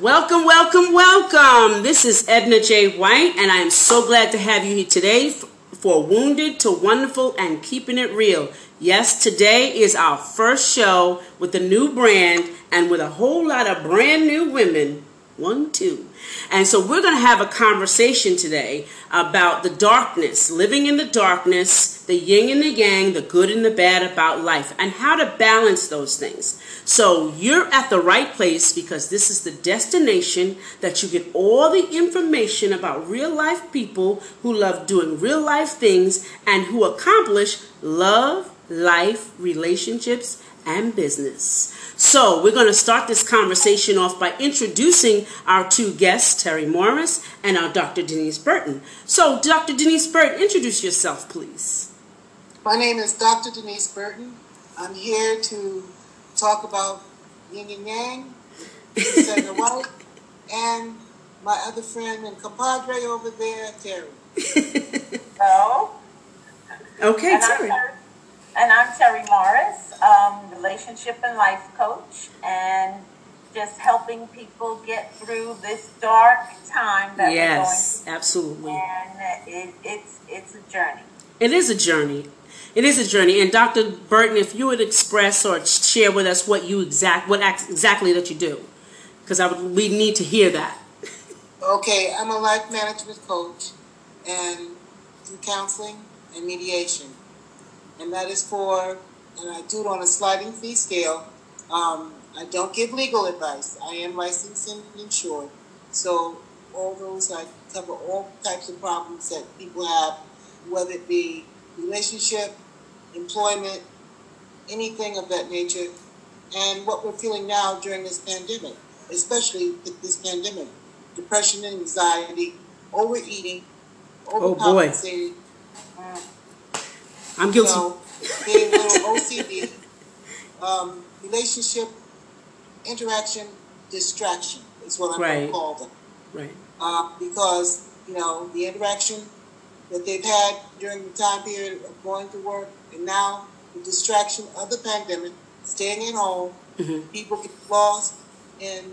Welcome, welcome, welcome. This is Edna J. White, and I am so glad to have you here today for Wounded to Wonderful and Keeping It Real. Yes, today is our first show with a new brand and with a whole lot of brand new women one, two. And so we're going to have a conversation today about the darkness, living in the darkness, the yin and the yang, the good and the bad about life, and how to balance those things. So you're at the right place because this is the destination that you get all the information about real life people who love doing real life things and who accomplish love, life, relationships, and business. So, we're going to start this conversation off by introducing our two guests, Terry Morris and our Dr. Denise Burton. So, Dr. Denise Burton, introduce yourself, please. My name is Dr. Denise Burton. I'm here to talk about yin and yang, Senator White, and my other friend and compadre over there, Terry. Hello. Okay, and Terry. I'm, and I'm Terry Morris, um, relationship and life coach, and just helping people get through this dark time that Yes, we're absolutely. going through. And it, it's it's a journey. It is a journey. It is a journey. And Dr. Burton, if you would express or share with us what you exact what ex- exactly that you do, because I would, we need to hear that. Okay, I'm a life management coach and do counseling and mediation. And that is for, and I do it on a sliding fee scale. Um, I don't give legal advice. I am licensed and insured. So all those, I cover all types of problems that people have, whether it be relationship, employment, anything of that nature, and what we're feeling now during this pandemic, especially with this pandemic. Depression and anxiety, overeating, Oh, boy. overcompensating, I'm you guilty. know, being a little OCD, um, relationship, interaction, distraction is what I'm going to call them. Right. uh, because you know the interaction that they've had during the time period of going to work, and now the distraction of the pandemic, staying at home, hmm people get lost in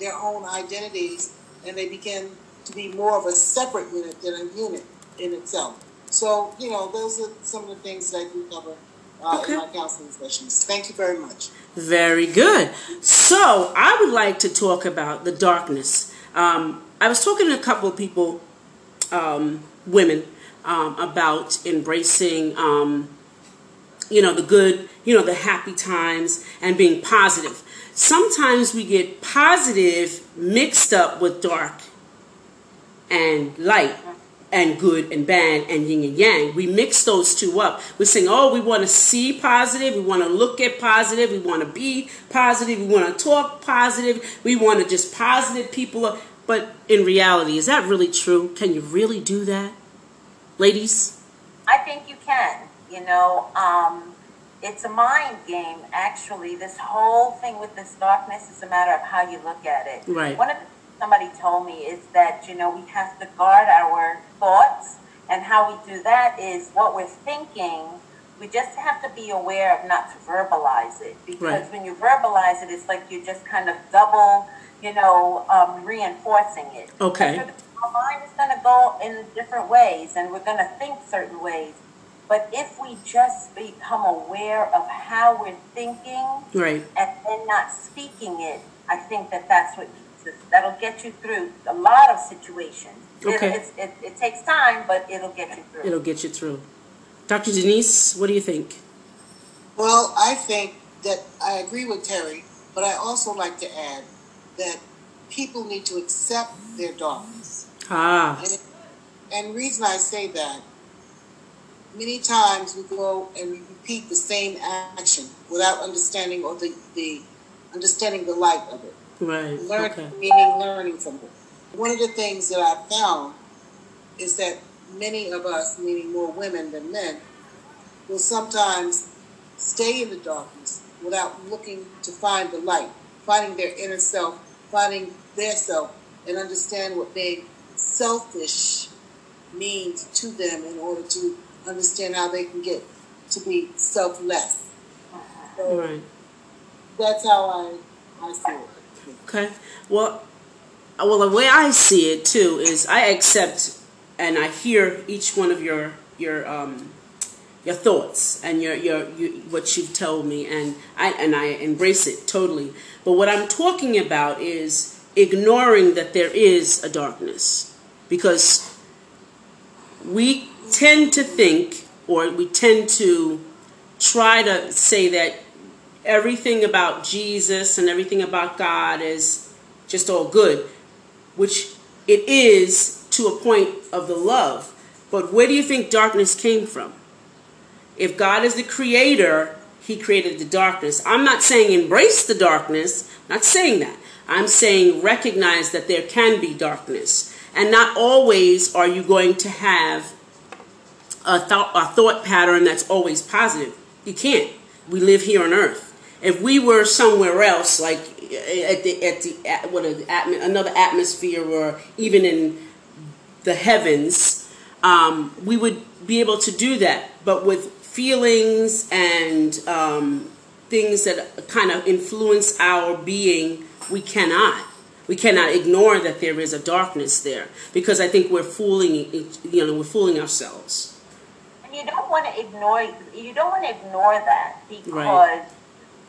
their own identities, and they begin to be more of a separate unit than a unit in itself. So you know those are some of the things that we cover uh, Okay. in my counseling sessions. Thank you very much. Very good. So I would like to talk about the darkness. Um, I was talking to a couple of people, um, women, um, about embracing, um, you know, the good, you know, the happy times and being positive. Sometimes we get positive mixed up with dark and light and good and bad and yin and yang. We mix those two up. We're saying, oh, we want to see positive, we want to look at positive, we want to be positive, we want to talk positive, we want to just positive people. But in reality, is that really true? Can you really do that? Ladies? I think you can. You know, um, it's a mind game. Actually, this whole thing with this darkness is a matter of how you look at it. Right. One of the somebody told me is that you know we have to guard our thoughts, and how we do that is what we're thinking. We just have to be aware of not to verbalize it because Right. when you verbalize it, it's like you're just kind of double, you know, um, reinforcing it. Okay. So our mind is going to go in different ways, and we're going to think certain ways. But if we just become aware of how we're thinking Right. and then not speaking it, I think that that's what that'll get you through a lot of situations. It- Okay. it's, it, it takes time, but it'll get you through. It'll get you through. Dr. Denise, what do you think? Well, I think that I agree with Terry, but I also like to add that people need to accept their darkness. Ah, And, and reason I say that, many times we go and we repeat the same action without understanding or the, the understanding the light of it. Right. Learn Okay. meaning learning from it. One of the things that I've found is that many of us, meaning more women than men, will sometimes stay in the darkness without looking to find the light, finding their inner self, finding their self, and understand what being selfish means to them in order to understand how they can get to be selfless. So Right. that's how I, I see it. Okay. Well, well, the way I see it too is I accept and I hear each one of your your um, your thoughts and your, your what you've told me, and I and I embrace it totally. But what I'm talking about is ignoring that there is a darkness, because we tend to think, or we tend to try to say that everything about Jesus and everything about God is just all good, which it is to a point of the love. But where do you think darkness came from? If God is the creator, he created the darkness. I'm not saying embrace the darkness, not saying that. I'm saying recognize that there can be darkness. And not always are you going to have a, th- a thought pattern that's always positive. You can't. We live here on earth. If we were somewhere else, like at the at the at, what a, another atmosphere, or even in the heavens, um, we would be able to do that. But with feelings and um, things that kind of influence our being, we cannot. We cannot ignore that there is a darkness there because I think we're fooling, you know, we're fooling ourselves. And you don't want to ignore. You don't want to ignore that because. Right.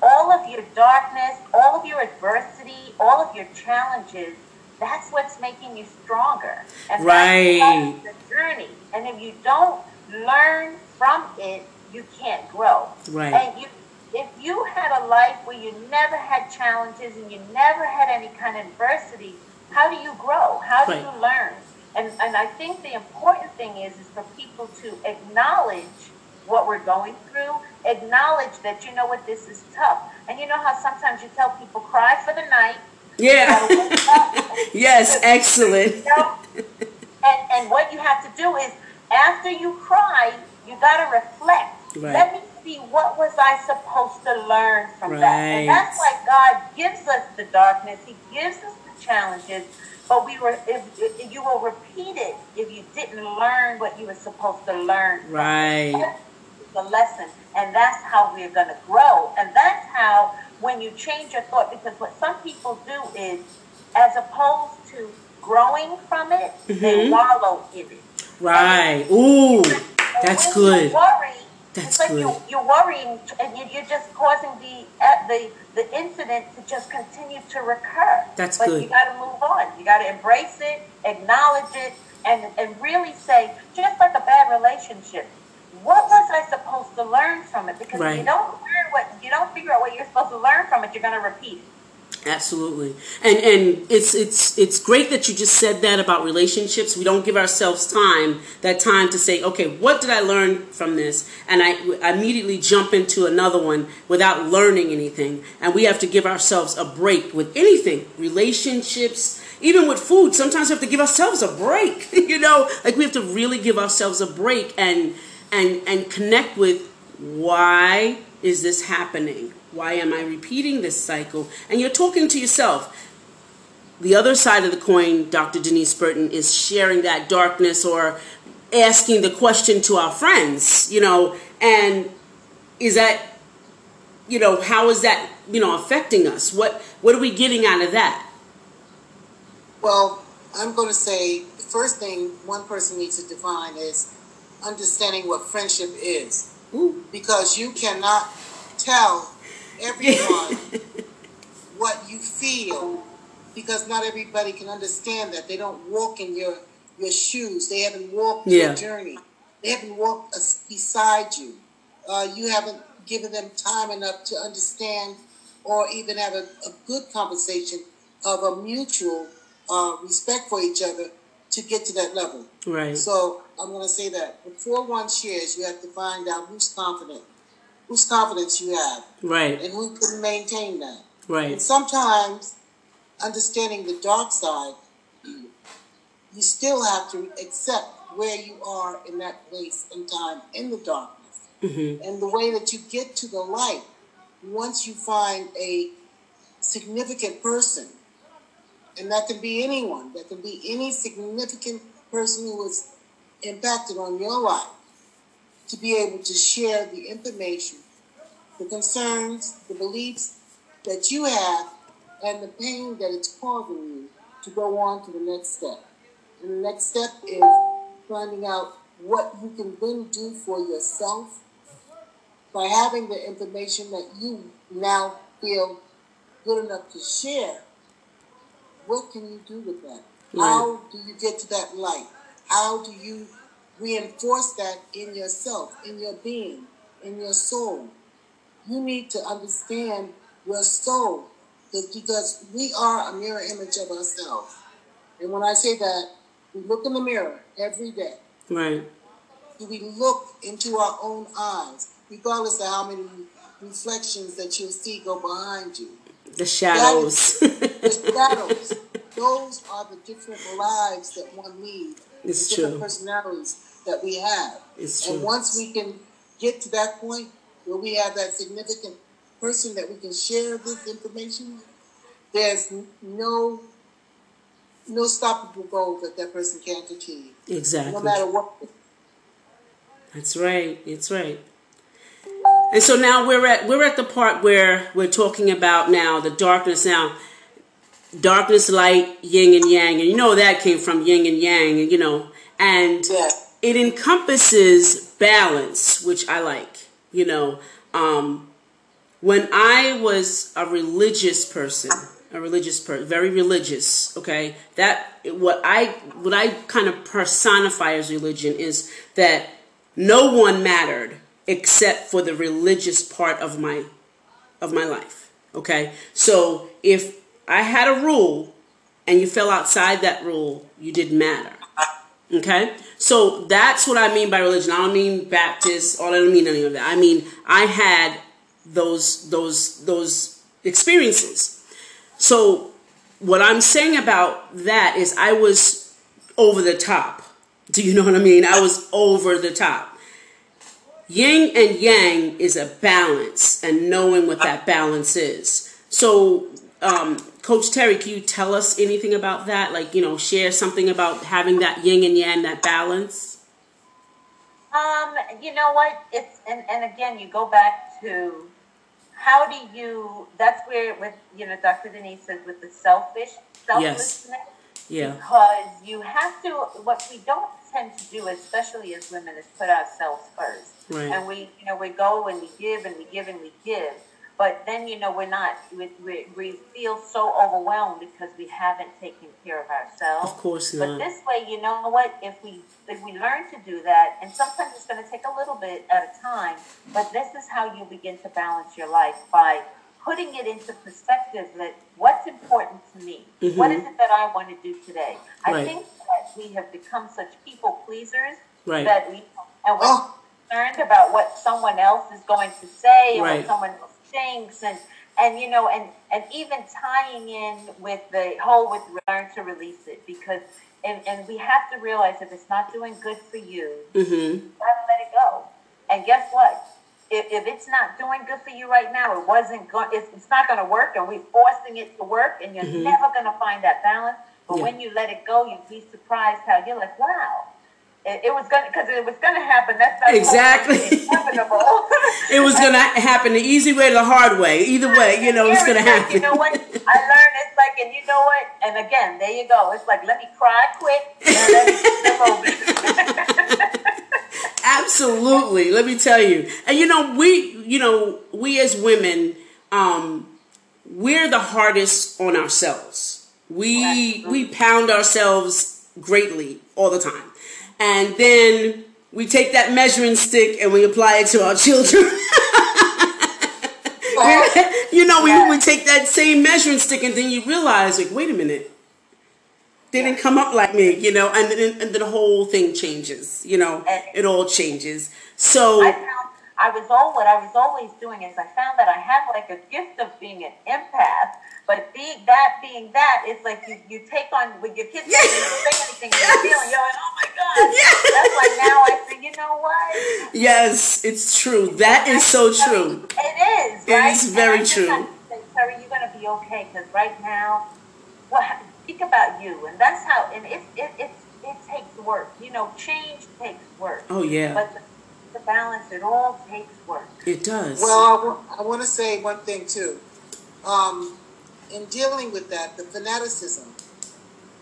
All of your darkness, all of your adversity, all of your challenges that's what's making you stronger. And right. that's the journey. And if you don't learn from it, you can't grow. Right. And you if you had a life where you never had challenges and you never had any kind of adversity, how do you grow? How do right. you learn? And and I think the important thing is is for people to acknowledge what we're going through, acknowledge that you know what this is tough. And you know how sometimes you tell people cry for the night, yeah. yes, excellent. You know? and, and what you have to do is, after you cry, you got to reflect. Right. Let me see what was I supposed to learn from right. that. And that's why God gives us the darkness. He gives us the challenges. But we were, if, if you will repeat it if you didn't learn what you were supposed to learn. Right. The lesson, and that's how we're going to grow, and that's how when you change your thought, because what some people do is, as opposed to growing from it, mm-hmm. they wallow in it. Right. Ooh, that's good. Worry, that's it's like good. You, you're worrying, and you're just causing the uh, the the incident to just continue to recur. That's but good. you got to move on. You got to embrace it, acknowledge it, and and really say, just like a bad relationship, what was I supposed to learn from it? Because right. if you don't learn what you don't figure out what you're supposed to learn from it, you're going to repeat it. Absolutely, and and it's it's it's great that you just said that about relationships. We don't give ourselves time that time to say, okay, what did I learn from this? And I, I immediately jump into another one without learning anything. And we have to give ourselves a break with anything, relationships, even with food. Sometimes we have to give ourselves a break. you know, like we have to really give ourselves a break and and and connect with why is this happening? Why am I repeating this cycle? And you're talking to yourself. The other side of the coin, Dr. Denise Burton, is sharing that darkness or asking the question to our friends, you know, and is that, you know, how is that, you know, affecting us? What what are we getting out of that? Well, I'm going to say the first thing one person needs to define is understanding what friendship is. Ooh. Because you cannot tell everyone what you feel because not everybody can understand that. They don't walk in your your shoes. They haven't walked yeah. your journey. They haven't walked beside you. Uh, you haven't given them time enough to understand or even have a, a good conversation of a mutual uh, respect for each other to get to that level. Right. So I'm going to say that before one shares, you have to find out who's confident, whose confidence you have, right, and who can maintain that. Right. And sometimes, understanding the dark side, you still have to accept where you are in that place and time in the darkness, mm-hmm. and the way that you get to the light. Once you find a significant person and that can be anyone, that can be any significant person who was impacted on your life, to be able to share the information, the concerns, the beliefs, that you have and the pain that it's causing you to go on to the next step. And the next step is finding out what you can then do for yourself by having the information that you now feel good enough to share. What can you do with that? Right. How do you get to that light? How do you reinforce that in yourself, in your being, in your soul? You need to understand your soul because we are a mirror image of ourselves. And when I say that, we look in the mirror every day. Right. Do we look into our own eyes, regardless of how many reflections that you'll see go behind you? The shadows. the shadows. Those are the different lives that one leads. It's the true. different personalities that we have. It's and once we can get to that point where we have that significant person that we can share this information with, there's no no stoppable goal that that person can't achieve. Exactly. No matter what. That's right. It's right. And so now we're at we're at the part where we're talking about now the darkness now darkness light yin and yang. And you know that came from yin and yang and you know. And Yeah. it encompasses balance which I like you know. Um when I was a religious person a religious person very religious okay that what I what I kind of personify as religion is that no one mattered except for the religious part of my of my life okay? So if i had a rule and you fell outside that rule you didn't matter. Okay? So that's what i mean by religion. I don't mean baptist or i don't mean any of that. I mean i had those those those experiences. So what i'm saying about that is i was over the top. Do you know what i mean? I was over the top. Yin and yang is a balance and knowing what that balance is. So um, coach terry can you tell us anything about that like you know share something about having that yin and yang that balance Um, you know what? It's and, and again, you go back to how do you? That's where with you know Dr. Denise says with the selfish selflessness. Yes. yeah Because you have to. What we don't tend to do, especially as women, is put ourselves first. Right. And we, you know, we go and we give and we give and we give. But then, you know, we're not, we, we, we feel so overwhelmed because we haven't taken care of ourselves. of course not. But this way, you know what? If we if we learn to do that, and sometimes it's going to take a little bit at a time, but this is how you begin to balance your life by putting it into perspective that what's important to me. Mm-hmm. What is it that I want to do today? I Right. think that we have become such people pleasers Right. that we and we're Oh. concerned about what someone else is going to say or Right. what someone else thinks and and you know and and even tying in with the whole with learn to release it because and, and we have to realize if it's not doing good for you mm-hmm. you gotta let it go. And guess what? If, if it's not doing good for you right now it wasn't going it's, it's not going to work and we're forcing it to work and you're never going to find that balance. But Yeah. when you let it go you'll be surprised how you're like wow it, it was going to because it was to happen that's not Exactly. inevitable it was gonna happen the easy way or the hard way either way you know it's gonna happen You know what? I learned it's like, and you know what? And again, there you go. It's like, let me cry quick, and let me keep it moving. Absolutely. Let me tell you. And you know, we, you know, we as women, um, we're the hardest on ourselves. We we pound ourselves greatly all the time. And then we take that measuring stick and we apply it to our children. you know, we, we take that same measuring stick and then you realize, like, wait a minute. They didn't come up like me, you know, and then, and then the whole thing changes, you know, it all changes. So, I found I was all what I was always doing is I found that I had like a gift of being an empath, but being that being that, it's like you, you take on with your kids Yes. you don't say anything, you're feeling, you're like, oh my god. Yes. That's why now I say, you know what? yes, it's true. That is so true. It is. It right? is And very I true. have to say, Terry, you're going to be okay because right now, well, think about you, and that's how. And it it it, it takes work. You know, change takes work. Oh, yeah. But the, the balance, it all takes work. It does. Well, I want to say one thing too. um, in dealing with that, the fanaticism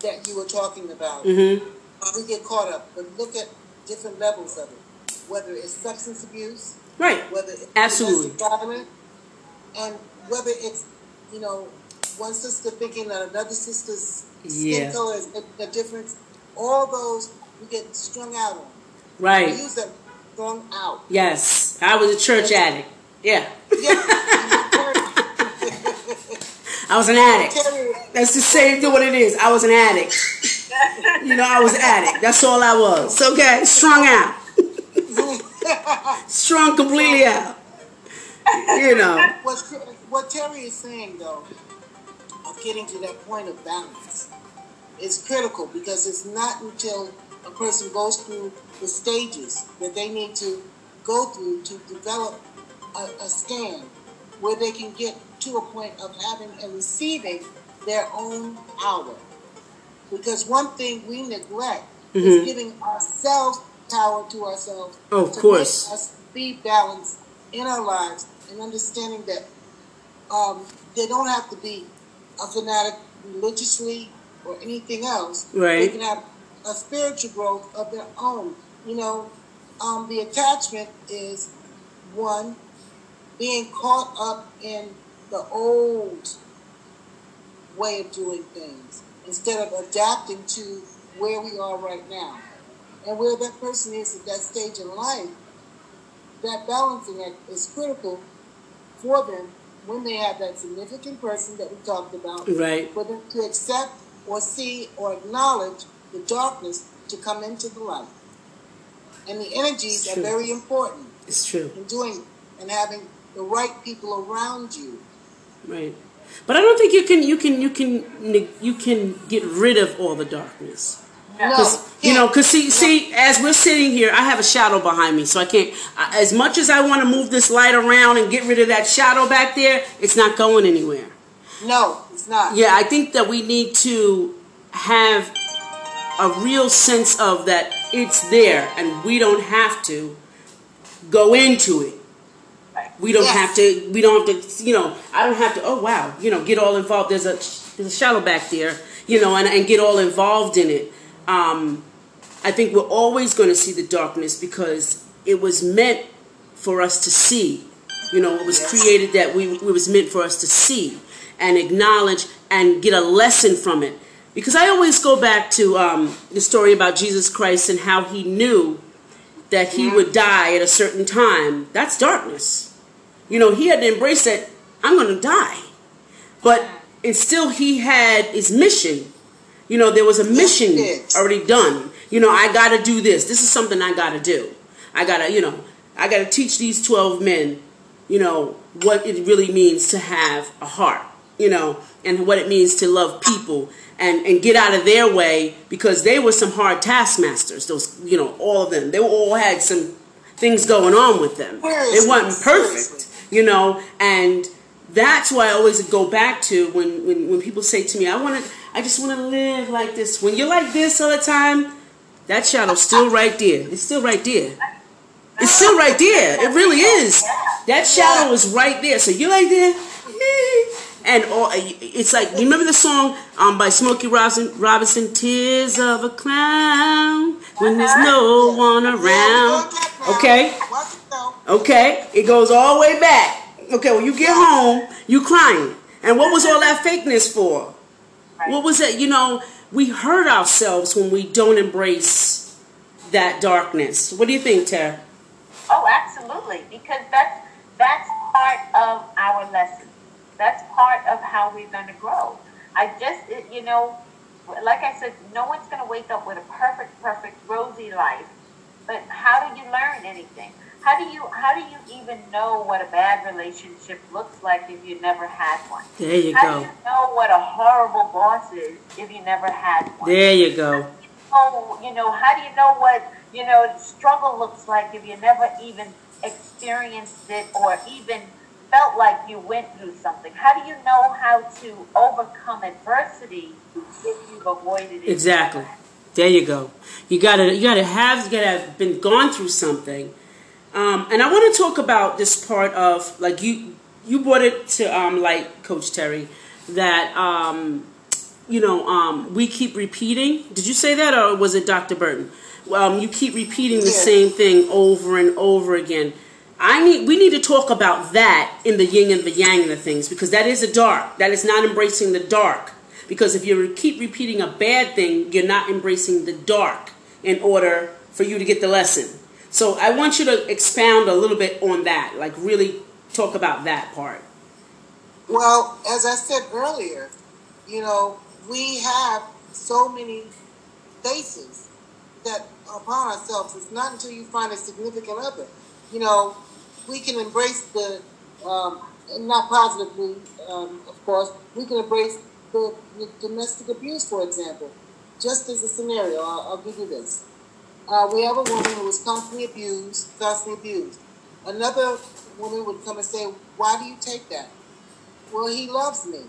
that you were talking about, Mm-hmm. we get caught up. But look at different levels of it, whether it's substance abuse, Right. whether it's Absolutely. violence, and whether it's you know one sister thinking that another sister's Yeah. skin color is making a difference. All those we get strung out on. Right. We use them strung out. Yes. I was a church addict. Yeah. Yeah. I was an addict. That's the same thing what it is. I was an addict. You know, I was an addict. That's all I was. Okay? Strung out. Strung completely out. You know. what, what Terry is saying, though, of getting to that point of balance, is critical because it's not until a person goes through the stages that they need to go through to develop a, a stand where they can get to a point of having and receiving their own power. Because one thing we neglect Mhm. is giving ourselves power to ourselves. Oh, of to course. Make us be balanced in our lives and understanding that um, they don't have to be a fanatic religiously or anything else. Right. They can have a spiritual growth of their own. You know, um, the attachment is one being caught up in the old way of doing things instead of adapting to where we are right now. And where that person is at that stage in life, that balancing act is critical for them when they have that significant person that we talked about, Right. for them to accept or see or acknowledge the darkness to come into the light. And the energies are very important It's true. in doing and having the right people around you. Right. But I don't think you can you can you can you can get rid of all the darkness. No, Cause, you know, cause see, see, as we're sitting here, I have a shadow behind me, so I can't. I- As much as I want to move this light around and get rid of that shadow back there, it's not going anywhere. no, it's not. Yeah, I think that we need to have a real sense of that it's there, and we don't have to go into it. We don't Yes. have to. We don't have to. You know, I don't have to. Oh wow, you know, get all involved. There's a there's a shadow back there. You know, and and get all involved in it. Um, I think we're always going to see the darkness because it was meant for us to see. You know, it was Yes. created that we it was meant for us to see and acknowledge and get a lesson from it. Because I always go back to um, the story about Jesus Christ and how he knew that he would die at a certain time. That's darkness. You know, he had to embrace that I'm going to die. But and still he had his mission. You know, there was a mission already done. You know, I got to do this. This is something I got to do. I got to, you know, I got to teach these 12 men, you know, what it really means to have a heart, you know, and what it means to love people and, and get out of their way because they were some hard taskmasters. Those, you know, all of them. They all had some things going on with them. It wasn't perfect. You know, and that's why I always go back to when, when, when people say to me, I want to, I just want to live like this. When you're like this all the time, that shadow's still right there. It's still right there. It's still right there. It really is. That shadow is right there. So you're like there, and all, it's like you remember the song um, by Smokey Robinson, Robinson, "Tears of a Clown," when there's no one around. Okay, Watch it though. okay, it goes all the way back. Okay, when you get home, you crying, and what was all that fakeness for? What was it? You know, we hurt ourselves when we don't embrace that darkness. What do you think, Terry? Oh, absolutely, because that's that's part of our lesson. That's part of how we're going to grow. I just, you know, like I said, no one's going to wake up with a perfect, perfect, rosy life. But how do you learn anything? How do you how do you even know what a bad relationship looks like if you never had one? There you How do you know what a horrible boss is if you never had one? There you go. Oh, you know, how do you know what, you know, struggle looks like if you never even experienced it or even felt like you went through something? How do you know how to overcome adversity if you've avoided it? Exactly. There you go. You gotta you gotta have you gotta have been gone through something. Um, and I want to talk about this part of like you you brought it to um, light, Coach Terry, that um, you know um, we keep repeating. Did you say that, or was it Dr. Burton? Um, you keep repeating the Yeah. same thing over and over again. I need. We need to talk about that in the yin and the yang of the things because that is a dark. That is not embracing the dark. Because if you keep repeating a bad thing, you're not embracing the dark in order for you to get the lesson. So I want you to expound a little bit on that, like really talk about that part. Well, as I said earlier, you know, we have so many faces that upon ourselves. It's not until you find a significant other. You know, we can embrace the, um, not positively, um, of course, we can embrace the, the domestic abuse, for example. Just as a scenario, I'll, I'll give you this. Uh, we have a woman who was constantly abused, constantly abused. Another woman would come and say, Why do you take that? Well, he loves me.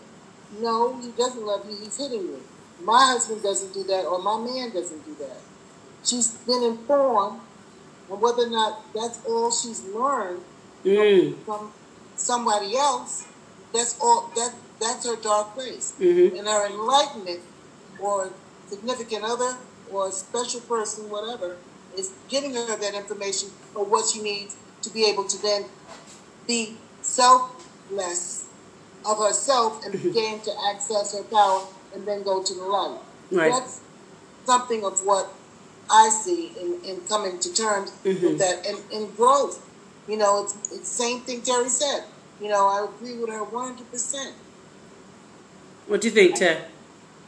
No, he doesn't love you. He's hitting you. My husband doesn't do that, or my man doesn't do that. She's been informed on whether or not that's all she's learned Mm. from somebody else. That's all. That that's her dark place, Mhm. and her enlightenment, or significant other, or special person, whatever, is giving her that information of what she needs to be able to then be selfless of herself and begin to access her power and then go to the light. Right. That's something of what I see in, in coming to terms Mhm. with that and, and growth. You know, it's it's same thing Terry said. You know, I agree with her one hundred percent. What do you think, Ted?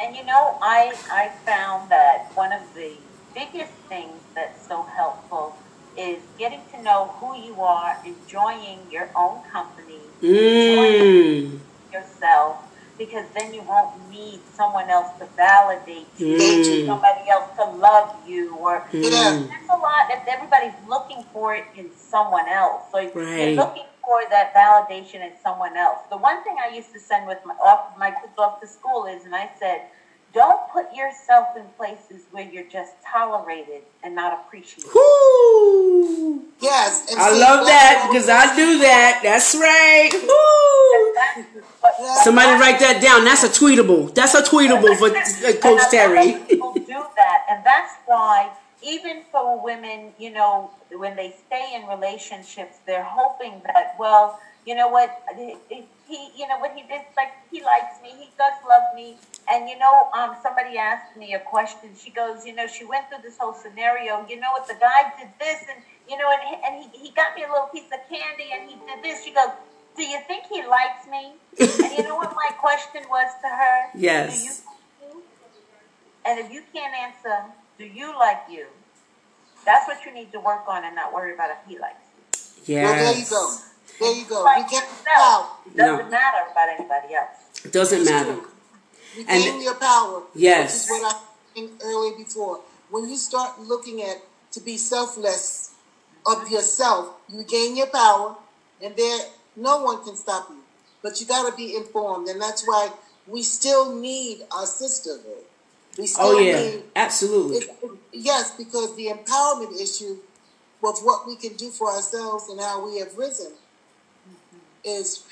And you know, I I found that one of the biggest things that's so helpful is getting to know who you are, enjoying your own company, Mm. yourself, because then you won't need someone else to validate you, Mm. somebody else to love you, or Yeah. there's a lot if everybody's looking for it in someone else. So Right. you're looking for that validation in someone else. The one thing I used to send with my off my kids off to school is and I said, don't put yourself in places where you're just tolerated and not appreciated. Woo! Yes, I love that because I do that. That's right. Woo! Somebody write that down. That's a tweetable. That's a tweetable for uh, Coach and a lot Terry. people do that, and that's why even for women, you know, when they stay in relationships, they're hoping that, well, you know what, he, he you know what he did, like he likes me, he does love me, and you know, um, somebody asked me a question. She goes, you know, she went through this whole scenario. You know what, the guy did this, and you know, and, and he, he got me a little piece of candy, and he did this. She goes. Do you think he likes me? and you know what my question was to her? Yes. Do you and if you can't answer, do you like you? That's what you need to work on and not worry about if he likes you. Well, there you go. There you go. Like We get yourself. power. Doesn't No. matter about anybody else. Doesn't It's matter. true. You gain your power. Yes. Which is what I said earlier before. When you start looking at to be selfless of yourself, you gain your power, and there no one can stop you. But you got to be informed, and that's why we still need our sisterhood. We still Oh yeah, need absolutely. it, yes, because the empowerment issue of what we can do for ourselves and how we have risen is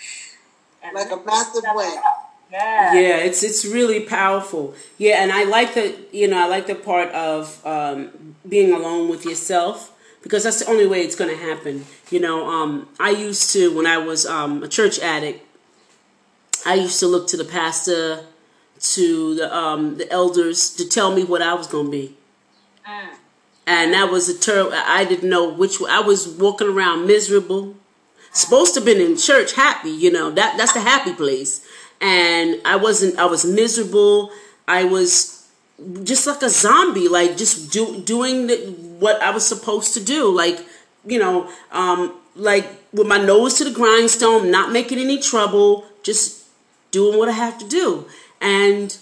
And Like a lift massive yourself wave. up. Yeah. Yeah, it's it's really powerful. Yeah, and I like the you know I like the part of um, being alone with yourself because that's the only way it's going to happen. You know, um, I used to when I was um, a church addict, I used to look to the pastor, to the um, the elders to tell me what I was going to be. Mm. and that was a terrible. I didn't know which. I was walking around miserable. Supposed to have been in church happy, you know that that's the happy place, and I wasn't. I was miserable. I was just like a zombie, like just do, doing the, what I was supposed to do, like you know, um, like with my nose to the grindstone, not making any trouble, just doing what I have to do, and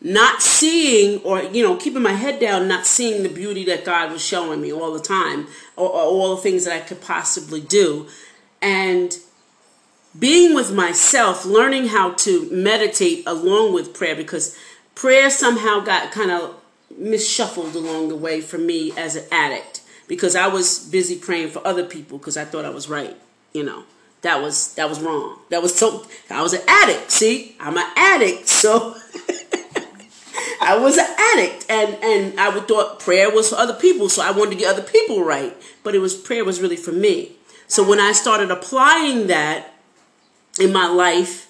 not seeing or you know keeping my head down not seeing the beauty that god was showing me all the time or, or all the things that i could possibly do. And being with myself learning how to meditate along with prayer because prayer somehow got kind of misshuffled along the way for me as an addict because i was busy praying for other people because i thought i was right you know that was that was wrong. That was so I was an addict. See, I'm an addict, so I was an addict, and and I would thought prayer was for other people, so I wanted to get other people right, but it was prayer was really for me. So when I started applying that in my life,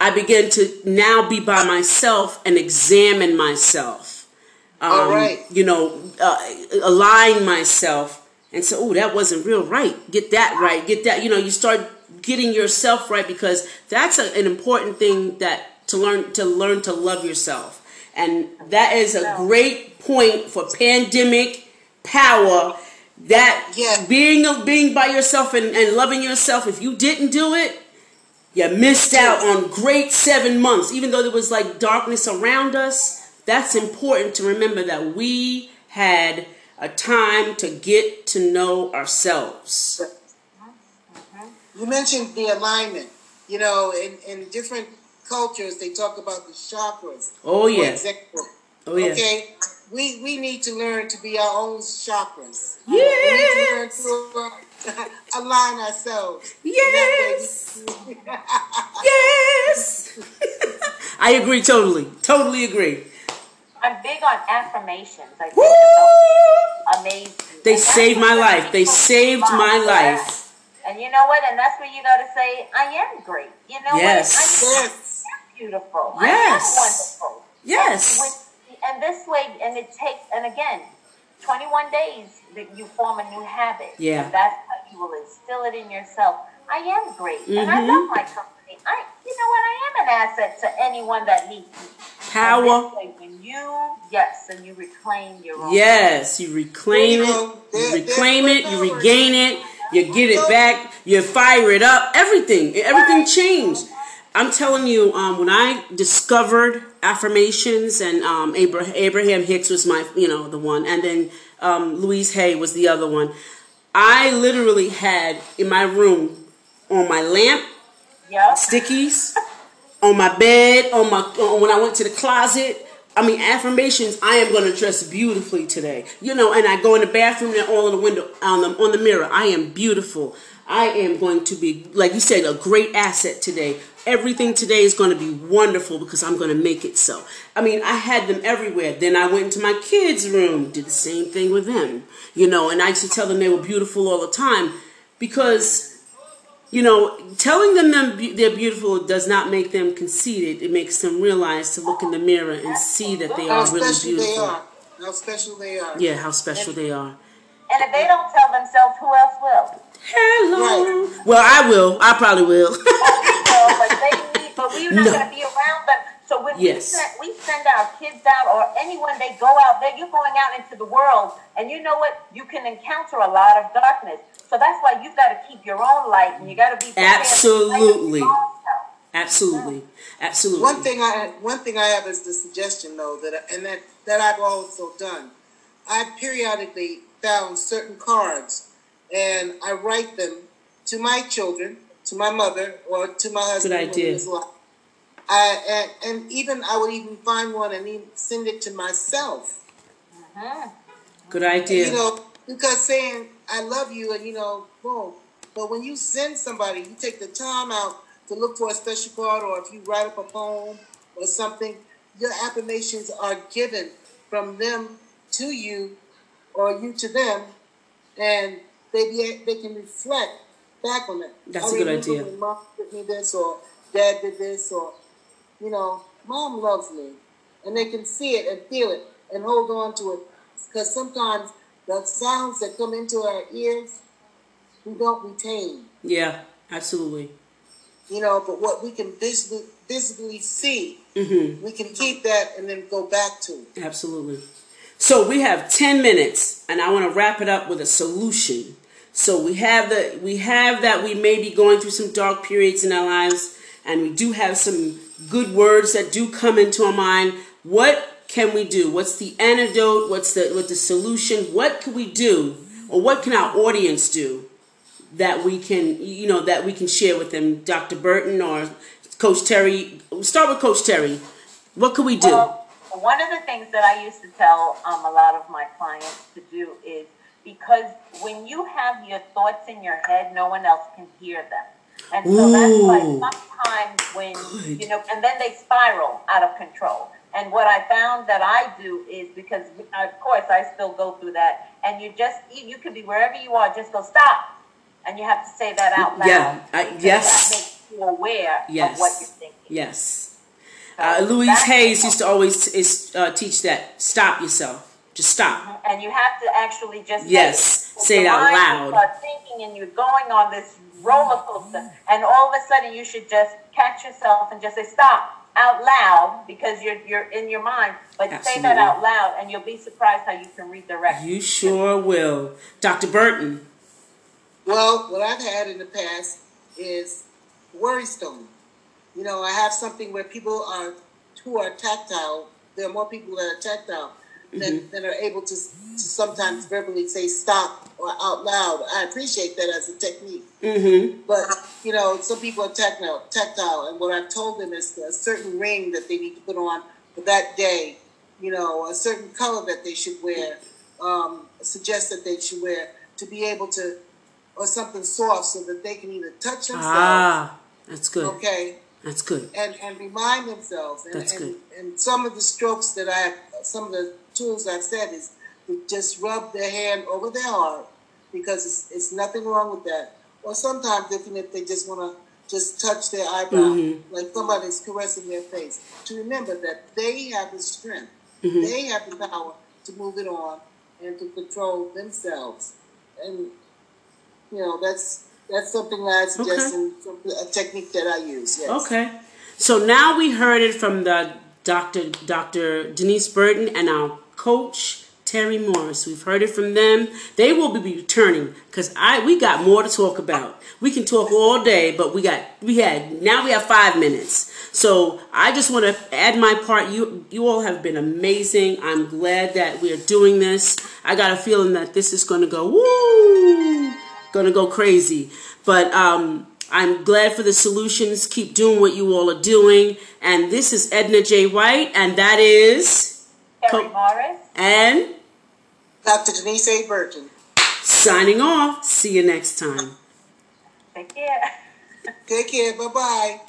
I began to now be by myself and examine myself. Um, All right. You know, uh, align myself and say, oh, that wasn't real right. Get that right. Get that. You know, you start getting yourself right because that's a, an important thing that to learn to learn to love yourself. And that is a great point for pandemic power. That yeah. being being by yourself and, and loving yourself. If you didn't do it, you missed out on great seven months. Even though there was like darkness around us, that's important to remember that we had a time to get to know ourselves. You mentioned the alignment. You know, in, in different cultures, they talk about the chakras. Oh, yeah. Oh, yeah. Okay? We, we need to learn to be our own chakras. Yes. We need to learn to uh, align ourselves. Yes. yes. I agree totally. Totally agree. I'm big on affirmations. I think so amazing. They and saved my life. They saved my life. And you know what? And that's where you got to say, I am great. You know yes. what? I am beautiful. Yes. I am wonderful. Yes. And, with, and this way, and it takes, and again, 21 days that you form a new habit. Yeah. And that's how you will instill it in yourself. I am great. Mm-hmm. And I Mm-hmm. love my company. I, you know what? I am an asset to anyone that needs me. Power. When you, yes, and you reclaim your own. Yes, you reclaim it. You reclaim it. You regain it. You get it back. You fire it up. Everything. Everything changed. I'm telling you, um, when I discovered affirmations and um, Abraham, Abraham Hicks was my, you know, the one, and then um, Louise Hay was the other one. I literally had in my room on my lamp yep. stickies, on my bed, on my on, when I went to the closet. I mean, affirmations. I am going to dress beautifully today, you know. And I go in the bathroom and all on the window on the on the mirror. I am beautiful. I am going to be, like you said, a great asset today. Everything today is going to be wonderful because I'm going to make it so. I mean, I had them everywhere. Then I went into my kids' room, did the same thing with them, you know, and I used to tell them they were beautiful all the time because, you know, telling them they're beautiful does not make them conceited. It makes them realize to look in the mirror and see that they are really beautiful. How special they are. Yeah, how special they are. And if they don't tell themselves, who else will? Hello. Right. Well, I will. I probably will. but, they need, but we're not no. going to be around them. So when yes. we, send, we send our kids out or anyone, they go out there, you're going out into the world. And you know what? You can encounter a lot of darkness. So that's why you've got to keep your own light and you got to be Absolutely. Absolutely. Absolutely. One thing I one thing I have is the suggestion though that and that that I've also done. I periodically found certain cards and I write them to my children, to my mother, or to my husband. Good idea. I, and, and, even I would even find one and even send it to myself. Uh-huh. Good idea. You know, because saying I love you and you know, boom. But when you send somebody, you take the time out to look for a special card, or if you write up a poem or something, your affirmations are given from them to you, or you to them, and they be, they can reflect back on it. That's I a good idea. Mom did me this, or dad did this, or you know, mom loves me, and they can see it and feel it and hold on to it. Because sometimes the sounds that come into our ears, we don't retain. Yeah, absolutely. You know, but what we can visibly, visibly see, mm-hmm. we can keep that and then go back to. Absolutely. So we have 10 minutes and I want to wrap it up with a solution. So we have the we have that we may be going through some dark periods in our lives and we do have some good words that do come into our mind. What can we do? What's the antidote? What's the what the solution? What can we do or what can our audience do that we can you know that we can share with them Dr. Burton or Coach Terry? start with Coach Terry. What can we do? Well, one of the things that I used to tell um, a lot of my clients to do is because when you have your thoughts in your head, no one else can hear them. And so that's why sometimes when, Good. you know, and then they spiral out of control. And what I found that I do is because, of course, I still go through that. And you just, you you could be wherever you are, just go stop. And you have to say that out loud. Yeah, I- yes. That makes you aware Yes. of what you're thinking. Yes. So Uh, Louise Hayes used to always is, uh, teach that. Stop yourself. Just stop. And you have to actually just Yes, say, say it out mind loud. Start thinking, and you're going on this roller coaster, and all of a sudden you should just catch yourself and just say stop out loud because you're you're in your mind. But say that out loud, and you'll be surprised how you can redirect. You sure will. Dr. Burton. Well, what I've had in the past is worry stone. You know, I have something where people are who are tactile. There are more people that are tactile that, that are able to, to sometimes verbally say stop or out loud. I appreciate that as a technique. Mm-hmm. But you know, some people are tactile, tactile, and what I've told them is a certain ring that they need to put on for that day. You know, a certain color that they should wear. Um, suggest that they should wear to be able to, or something soft so that they can either touch themselves, Ah, that's good. okay, That's good. and and remind themselves. And, That's and, good. and some of the strokes that I, have, some of the tools I've said is to just rub their hand over their heart because it's, it's nothing wrong with that. Or sometimes even if they just want to just touch their eyebrow, Mhm. like somebody's caressing their face, to remember that they have the strength, Mhm. they have the power to move it on and to control themselves. And you know that's that's something that I suggest Okay. and some- a technique that I use. Yes. Okay. So now we heard it from the Dr. Dr. Denise Burton and our coach Terry Morris. We've heard it from them. They will be returning because I we got more to talk about. We can talk all day, but we got we had now we have five minutes. So I just want to add my part. You you all have been amazing. I'm glad that we are doing this. I got a feeling that this is going to go woo, going to go crazy. But um, I'm glad for the solutions. Keep doing what you all are doing. And this is Edna J. White, and that is Terry Co- Morris. and Dr. Denise A. Burton. signing off. See you next time. Take care. Take care. Bye bye.